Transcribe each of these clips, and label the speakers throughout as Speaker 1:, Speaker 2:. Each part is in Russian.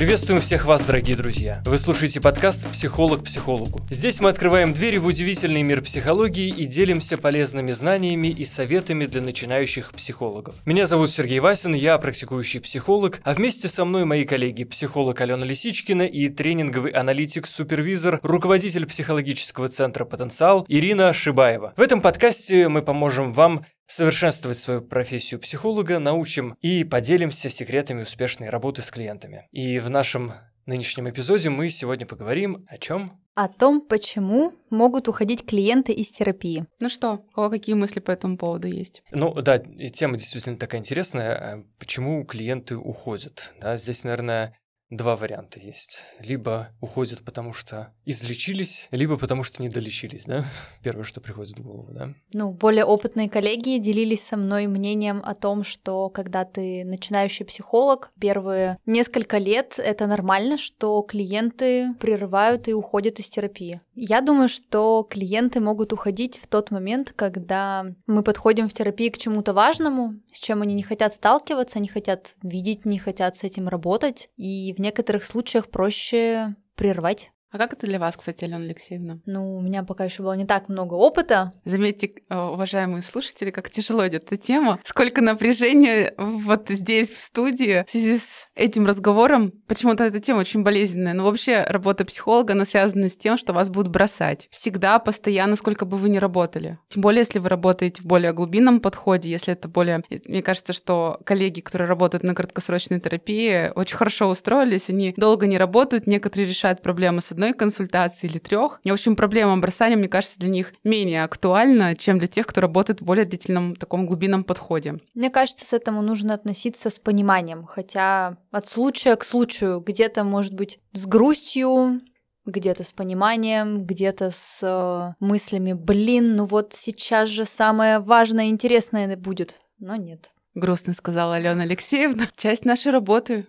Speaker 1: Приветствуем всех вас, дорогие друзья. Вы слушаете подкаст «Психолог психологу». Здесь мы открываем двери в удивительный мир психологии и делимся полезными знаниями и советами для начинающих психологов. Меня зовут Сергей Васин, я практикующий психолог, а вместе со мной мои коллеги психолог Алена Лисичкина и тренинговый аналитик-супервизор, руководитель психологического центра «Потенциал» Ирина Шибаева. В этом подкасте мы поможем вам совершенствовать свою профессию психолога, научим и поделимся секретами успешной работы с клиентами. И в нашем нынешнем эпизоде мы сегодня поговорим о чем?
Speaker 2: О том, почему могут уходить клиенты из терапии.
Speaker 3: Ну что, у кого какие мысли по этому поводу есть?
Speaker 1: Ну да, тема действительно такая интересная. А почему клиенты уходят? Да, здесь, наверное, два варианта есть. Либо уходят, потому что излечились, либо потому что не долечились, да? Первое, что приходит в голову, да?
Speaker 2: Ну, более опытные коллеги делились со мной мнением о том, что когда ты начинающий психолог, первые несколько лет это нормально, что клиенты прерывают и уходят из терапии. Я думаю, что клиенты могут уходить в тот момент, когда мы подходим в терапии к чему-то важному, с чем они не хотят сталкиваться, не хотят видеть, не хотят с этим работать, и в в некоторых случаях проще прервать
Speaker 3: а как это для вас, кстати, Алена Алексеевна?
Speaker 2: Ну, у меня пока еще было не так много опыта.
Speaker 3: Заметьте, э, уважаемые слушатели, как тяжело идет эта тема. Сколько напряжения вот здесь, в студии, в связи с этим разговором. Почему-то эта тема очень болезненная. Но вообще работа психолога, она связана с тем, что вас будут бросать. Всегда, постоянно, сколько бы вы ни работали. Тем более, если вы работаете в более глубинном подходе, если это более... Мне кажется, что коллеги, которые работают на краткосрочной терапии, очень хорошо устроились, они долго не работают, некоторые решают проблемы с одной консультации или трех. И, в общем, проблема бросания, мне кажется, для них менее актуальна, чем для тех, кто работает в более длительном таком глубинном подходе.
Speaker 2: Мне кажется, с этому нужно относиться с пониманием, хотя от случая к случаю где-то, может быть, с грустью, где-то с пониманием, где-то с э, мыслями, блин, ну вот сейчас же самое важное и интересное будет, но нет.
Speaker 3: Грустно сказала Алена Алексеевна. Часть нашей работы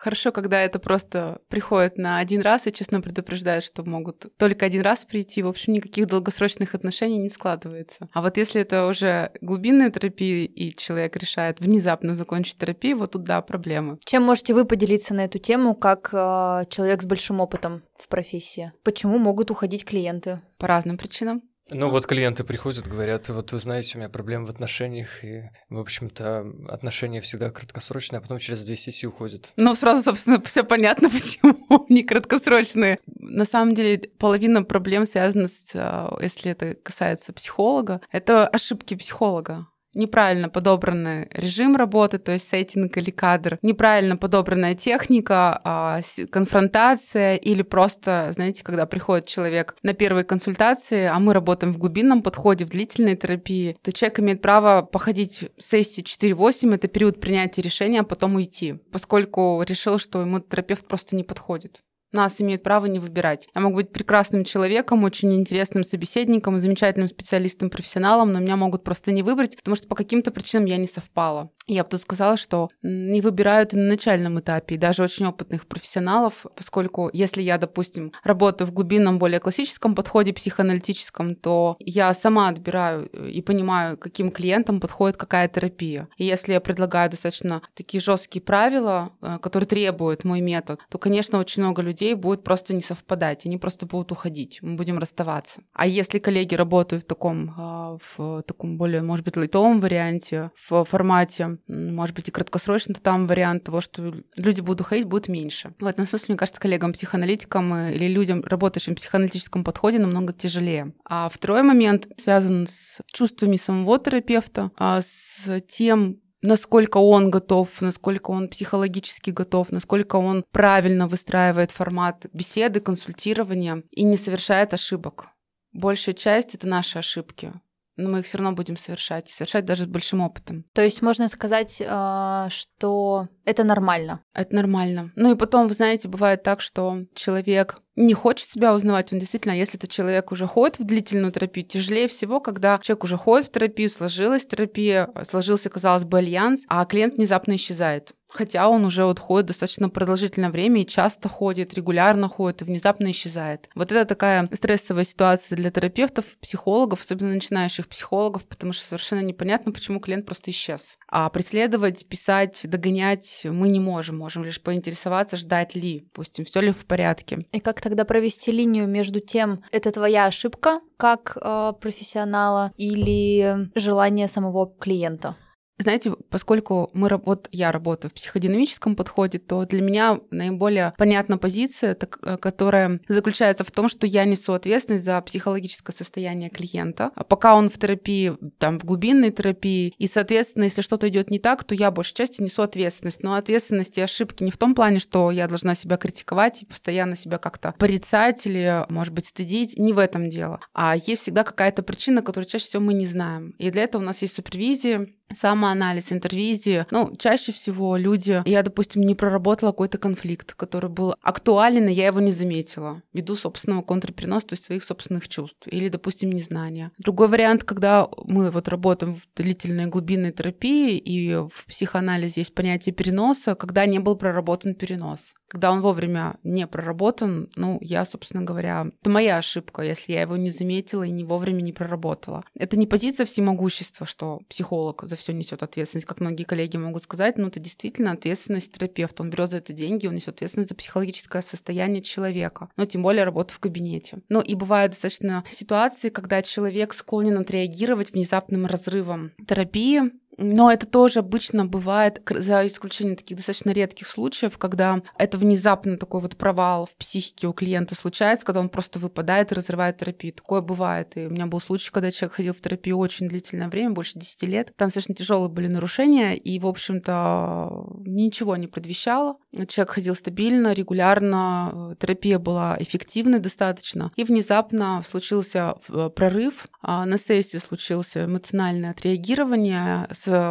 Speaker 3: Хорошо, когда это просто приходит на один раз и честно предупреждают, что могут только один раз прийти, в общем, никаких долгосрочных отношений не складывается. А вот если это уже глубинная терапия, и человек решает внезапно закончить терапию, вот тут, да, проблемы.
Speaker 2: Чем можете вы поделиться на эту тему, как э, человек с большим опытом в профессии? Почему могут уходить клиенты?
Speaker 3: По разным причинам.
Speaker 1: Ну вот клиенты приходят, говорят, вот вы знаете, у меня проблемы в отношениях, и, в общем-то, отношения всегда краткосрочные, а потом через две сессии уходят.
Speaker 3: Ну, сразу, собственно, все понятно, почему не краткосрочные. На самом деле, половина проблем связана с, а, если это касается психолога, это ошибки психолога неправильно подобранный режим работы, то есть сеттинг или кадр, неправильно подобранная техника, а, конфронтация или просто, знаете, когда приходит человек на первые консультации, а мы работаем в глубинном подходе, в длительной терапии, то человек имеет право походить в сессии 4-8, это период принятия решения, а потом уйти, поскольку решил, что ему терапевт просто не подходит нас имеют право не выбирать. Я могу быть прекрасным человеком, очень интересным собеседником, замечательным специалистом, профессионалом, но меня могут просто не выбрать, потому что по каким-то причинам я не совпала. Я бы тут сказала, что не выбирают и на начальном этапе, и даже очень опытных профессионалов, поскольку если я, допустим, работаю в глубинном, более классическом подходе, психоаналитическом, то я сама отбираю и понимаю, каким клиентам подходит какая терапия. И если я предлагаю достаточно такие жесткие правила, э, которые требуют мой метод, то, конечно, очень много людей будет просто не совпадать, они просто будут уходить, мы будем расставаться. А если коллеги работают в таком, а, в таком более, может быть, лайтовом варианте, в формате может быть, и краткосрочно там вариант того, что люди будут уходить, будет меньше. В этом смысле, мне кажется, коллегам-психоаналитикам э, или людям, работающим в психоаналитическом подходе, намного тяжелее. А второй момент связан с чувствами самого терапевта, а с тем, насколько он готов, насколько он психологически готов, насколько он правильно выстраивает формат беседы, консультирования и не совершает ошибок. Большая часть — это наши ошибки но мы их все равно будем совершать, совершать даже с большим опытом.
Speaker 2: То есть можно сказать, а, что это нормально.
Speaker 3: Это нормально. Ну и потом, вы знаете, бывает так, что человек не хочет себя узнавать, он действительно, если этот человек уже ходит в длительную терапию, тяжелее всего, когда человек уже ходит в терапию, сложилась терапия, сложился, казалось бы, альянс, а клиент внезапно исчезает. Хотя он уже вот ходит достаточно продолжительное время и часто ходит, регулярно ходит и внезапно исчезает. Вот это такая стрессовая ситуация для терапевтов, психологов, особенно начинающих психологов, потому что совершенно непонятно, почему клиент просто исчез. А преследовать, писать, догонять мы не можем. Можем лишь поинтересоваться, ждать ли, допустим, все ли в порядке.
Speaker 2: И как тогда провести линию между тем, это твоя ошибка как э, профессионала или желание самого клиента?
Speaker 3: Знаете, поскольку мы, вот я работаю в психодинамическом подходе, то для меня наиболее понятна позиция, э, которая заключается в том, что я несу ответственность за психологическое состояние клиента, а пока он в терапии, там, в глубинной терапии, и, соответственно, если что-то идет не так, то я большей части несу ответственность. Но ответственность и ошибки не в том плане, что я должна себя критиковать и постоянно себя как-то порицать или, может быть, стыдить, не в этом дело. А есть всегда какая-то причина, которую чаще всего мы не знаем. И для этого у нас есть супервизия, самоанализ, интервизии. Ну, чаще всего люди... Я, допустим, не проработала какой-то конфликт, который был актуален, и я его не заметила, ввиду собственного контрпереноса, то есть своих собственных чувств. Или, допустим, незнания. Другой вариант, когда мы вот работаем в длительной глубинной терапии, и в психоанализе есть понятие переноса, когда не был проработан перенос. Когда он вовремя не проработан, ну, я, собственно говоря, это моя ошибка, если я его не заметила и не вовремя не проработала. Это не позиция всемогущества, что психолог за все несет ответственность, как многие коллеги могут сказать, но это действительно ответственность терапевта. Он берет за это деньги, он несет ответственность за психологическое состояние человека, но тем более работа в кабинете. Ну и бывают достаточно ситуации, когда человек склонен отреагировать внезапным разрывом терапии, но это тоже обычно бывает, за исключением таких достаточно редких случаев, когда это внезапно такой вот провал в психике у клиента случается, когда он просто выпадает и разрывает терапию. Такое бывает. И у меня был случай, когда человек ходил в терапию очень длительное время, больше 10 лет. Там достаточно тяжелые были нарушения, и, в общем-то, ничего не предвещало. Человек ходил стабильно, регулярно, терапия была эффективной достаточно. И внезапно случился э, прорыв. А на сессии случился эмоциональное отреагирование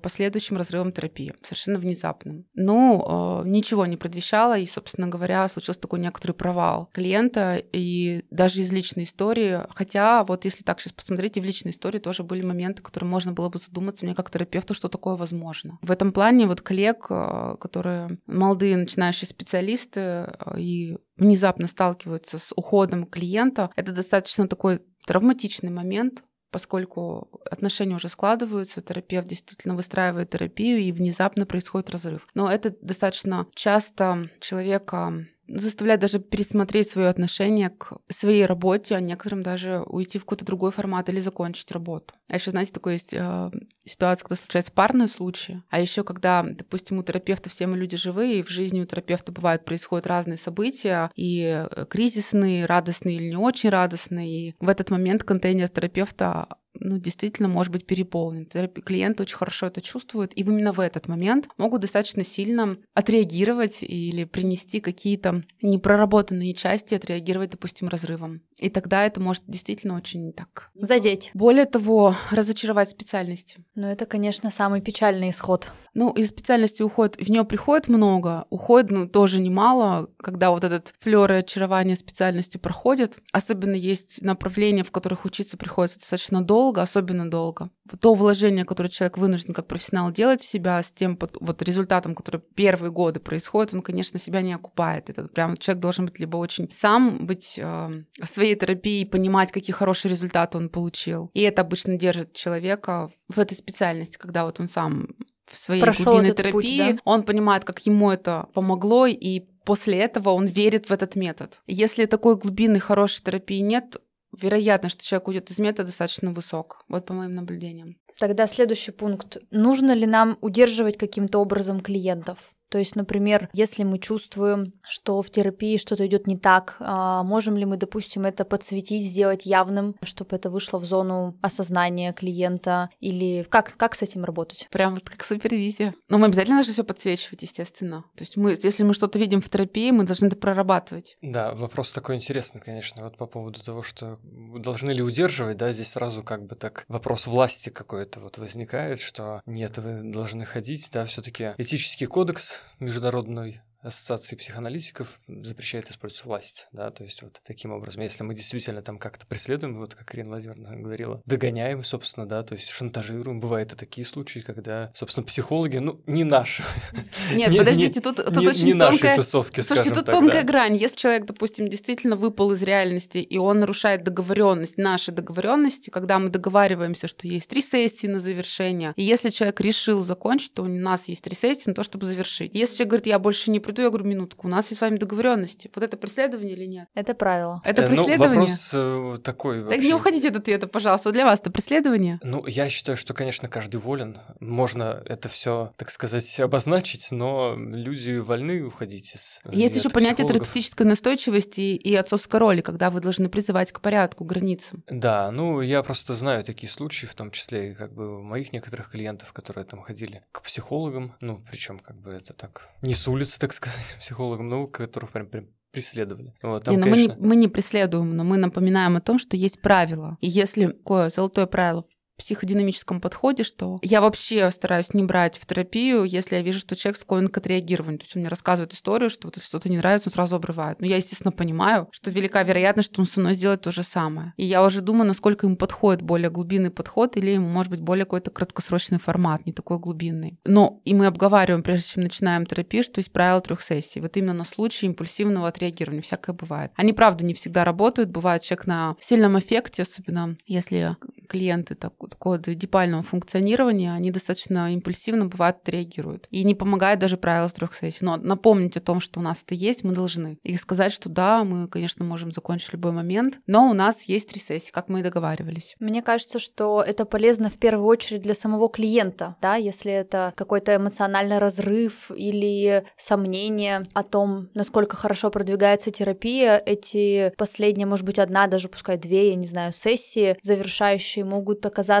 Speaker 3: последующим разрывом терапии, совершенно внезапным. Э, ничего не предвещало, и, собственно говоря, случился такой некоторый провал клиента, и даже из личной истории, хотя вот если так сейчас посмотреть, и в личной истории тоже были моменты, которые можно было бы задуматься мне как терапевту, что такое возможно. В этом плане вот коллег, э, которые молодые начинающие специалисты э, и внезапно сталкиваются с уходом клиента, это достаточно такой травматичный момент, поскольку отношения уже складываются, терапевт действительно выстраивает терапию, и внезапно происходит разрыв. Но это достаточно часто человека заставляет даже пересмотреть свое отношение к своей работе, а некоторым даже уйти в какой-то другой формат или закончить работу. А еще, знаете, такой есть э, ситуация, когда случаются парные случаи, а еще когда, допустим, у терапевта все мы люди живые, и в жизни у терапевта бывают происходят разные события, и э, кризисные, радостные или не очень радостные, и в этот момент контейнер терапевта ну, действительно может быть переполнен. Клиент очень хорошо это чувствует, и именно в этот момент могут достаточно сильно отреагировать или принести какие-то непроработанные части, отреагировать, допустим, разрывом. И тогда это может действительно очень так...
Speaker 2: Задеть.
Speaker 3: Более того, разочаровать специальности.
Speaker 2: Ну, это, конечно, самый печальный исход.
Speaker 3: Ну, из специальности уходит, в нее приходит много, уходит, ну, тоже немало, когда вот этот флер и очарование специальностью проходит. Особенно есть направления, в которых учиться приходится достаточно долго, особенно долго. То вложение, которое человек вынужден как профессионал делать в себя, с тем вот результатом, который первые годы происходит, он, конечно, себя не окупает. Это прям человек должен быть либо очень сам быть э, в своей терапии, понимать, какие хорошие результаты он получил. И это обычно держит человека в этой специальности, когда вот он сам в своей Прошел глубинной терапии, путь, да? он понимает, как ему это помогло, и после этого он верит в этот метод. Если такой глубинной хорошей терапии нет, вероятность, что человек уйдет из метода, достаточно высок. Вот по моим наблюдениям.
Speaker 2: Тогда следующий пункт. Нужно ли нам удерживать каким-то образом клиентов? То есть, например, если мы чувствуем, что в терапии что-то идет не так, а, можем ли мы, допустим, это подсветить, сделать явным, чтобы это вышло в зону осознания клиента, или как, как с этим работать?
Speaker 3: Прям вот как супервизия. Но мы обязательно должны все подсвечивать, естественно. То есть мы, если мы что-то видим в терапии, мы должны это прорабатывать.
Speaker 1: Да, вопрос такой интересный, конечно, вот по поводу того, что должны ли удерживать, да, здесь сразу как бы так вопрос власти какой-то вот возникает, что нет, вы должны ходить, да, все таки этический кодекс международной ассоциации психоаналитиков запрещает использовать власть, да, то есть вот таким образом, если мы действительно там как-то преследуем, вот как Ирина Владимировна говорила, догоняем, собственно, да, то есть шантажируем, бывают и такие случаи, когда, собственно, психологи, ну, не наши.
Speaker 3: Нет, подождите, тут, тут очень не тонкая...
Speaker 1: тусовки,
Speaker 3: Слушайте, тут
Speaker 1: так,
Speaker 3: тонкая да. грань. Если человек, допустим, действительно выпал из реальности, и он нарушает договоренность, наши договоренности, когда мы договариваемся, что есть три сессии на завершение, и если человек решил закончить, то у нас есть три сессии на то, чтобы завершить. Если человек говорит, я больше не приду, я говорю, минутку, у нас есть с вами договоренности. Вот это преследование или нет?
Speaker 2: Это правило.
Speaker 3: Это преследование?
Speaker 1: Ну, вопрос э, такой
Speaker 3: вообще. Так не уходите от ответа, пожалуйста. Вот для вас это преследование?
Speaker 1: Ну, я считаю, что, конечно, каждый волен. Можно это все, так сказать, обозначить, но люди вольны уходить из
Speaker 3: э, Есть еще понятие терапевтической настойчивости и отцовской роли, когда вы должны призывать к порядку, границам.
Speaker 1: Да, ну, я просто знаю такие случаи, в том числе и как бы у моих некоторых клиентов, которые там ходили к психологам, ну, причем как бы это так, не с улицы, так сказать, психологам, но которых прям, прям преследовали. Вот, там,
Speaker 3: не,
Speaker 1: но ну,
Speaker 3: конечно... мы, не, мы не преследуем, но мы напоминаем о том, что есть правила. И если такое золотое правило в психодинамическом подходе, что я вообще стараюсь не брать в терапию, если я вижу, что человек склонен к отреагированию. То есть он мне рассказывает историю, что вот если что-то не нравится, он сразу обрывает. Но я, естественно, понимаю, что велика вероятность, что он со мной сделает то же самое. И я уже думаю, насколько ему подходит более глубинный подход или ему, может быть, более какой-то краткосрочный формат, не такой глубинный. Но и мы обговариваем, прежде чем начинаем терапию, что есть правила трех сессий. Вот именно на случай импульсивного отреагирования. Всякое бывает. Они, правда, не всегда работают. Бывает человек на сильном эффекте, особенно если клиенты так, такого дипального функционирования, они достаточно импульсивно бывают реагируют. И не помогает даже правило трех сессий. Но напомнить о том, что у нас это есть, мы должны. И сказать, что да, мы, конечно, можем закончить любой момент, но у нас есть три сессии, как мы и договаривались.
Speaker 2: Мне кажется, что это полезно в первую очередь для самого клиента, да, если это какой-то эмоциональный разрыв или сомнение о том, насколько хорошо продвигается терапия, эти последние, может быть, одна, даже пускай две, я не знаю, сессии завершающие могут оказаться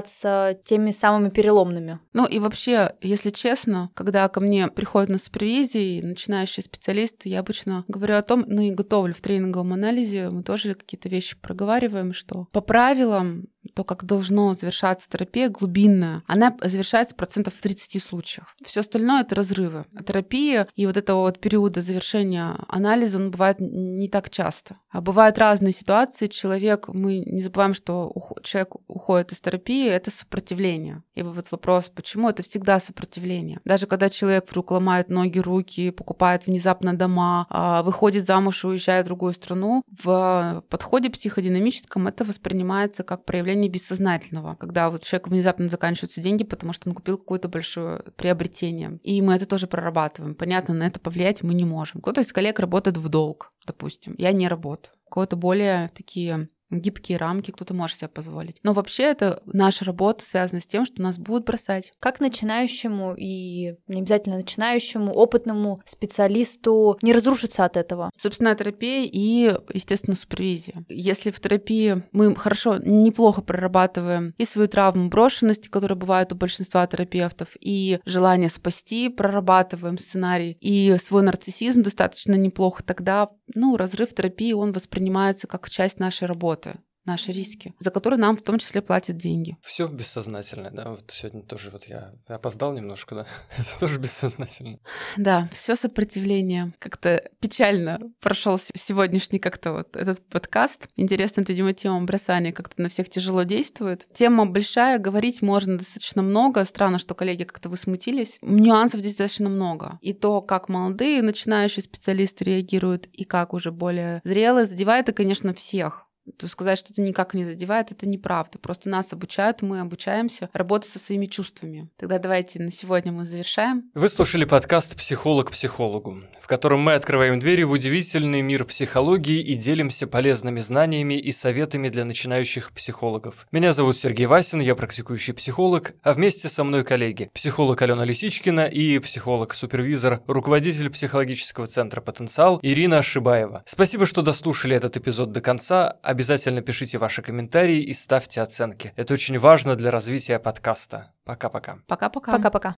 Speaker 2: теми самыми переломными.
Speaker 3: Ну и вообще, если честно, когда ко мне приходят на супервизии начинающие специалисты, я обычно говорю о том, ну и готовлю в тренинговом анализе, мы тоже какие-то вещи проговариваем, что по правилам то, как должно завершаться терапия глубинная, она завершается процентов в 30 случаях. Все остальное — это разрывы. Терапия и вот этого вот периода завершения анализа, он бывает не так часто. А бывают разные ситуации. Человек, мы не забываем, что человек уходит из терапии, это сопротивление. И вот вопрос, почему это всегда сопротивление? Даже когда человек вдруг ломает ноги, руки, покупает внезапно дома, а, выходит замуж и уезжает в другую страну, в подходе психодинамическом это воспринимается как проявление проявление бессознательного, когда вот человек внезапно заканчиваются деньги, потому что он купил какое-то большое приобретение. И мы это тоже прорабатываем. Понятно, на это повлиять мы не можем. Кто-то из коллег работает в долг, допустим. Я не работаю. У кого-то более такие гибкие рамки кто-то может себе позволить. Но вообще это наша работа связана с тем, что нас будут бросать.
Speaker 2: Как начинающему и не обязательно начинающему, опытному специалисту не разрушиться от этого?
Speaker 3: Собственно, терапия и, естественно, супервизия. Если в терапии мы хорошо, неплохо прорабатываем и свою травму брошенности, которая бывает у большинства терапевтов, и желание спасти, прорабатываем сценарий, и свой нарциссизм достаточно неплохо, тогда, ну, разрыв терапии, он воспринимается как часть нашей работы работы наши риски, за которые нам в том числе платят деньги.
Speaker 1: Все бессознательно, да. Вот сегодня тоже вот я опоздал немножко, да. Это тоже бессознательно.
Speaker 3: Да, все сопротивление. Как-то печально прошел сегодняшний как-то вот этот подкаст. Интересно, это, видимо, тема бросания как-то на всех тяжело действует. Тема большая, говорить можно достаточно много. Странно, что коллеги как-то вы смутились. Нюансов здесь достаточно много. И то, как молодые начинающие специалисты реагируют, и как уже более зрелые, задевает это, конечно, всех то сказать, что это никак не задевает, это неправда. Просто нас обучают, мы обучаемся работать со своими чувствами. Тогда давайте на сегодня мы завершаем.
Speaker 1: Вы слушали подкаст «Психолог психологу», в котором мы открываем двери в удивительный мир психологии и делимся полезными знаниями и советами для начинающих психологов. Меня зовут Сергей Васин, я практикующий психолог, а вместе со мной коллеги, психолог Алена Лисичкина и психолог-супервизор, руководитель психологического центра «Потенциал» Ирина Ашибаева. Спасибо, что дослушали этот эпизод до конца. Обязательно пишите ваши комментарии и ставьте оценки. Это очень важно для развития подкаста. Пока-пока.
Speaker 3: Пока-пока.
Speaker 2: Пока-пока.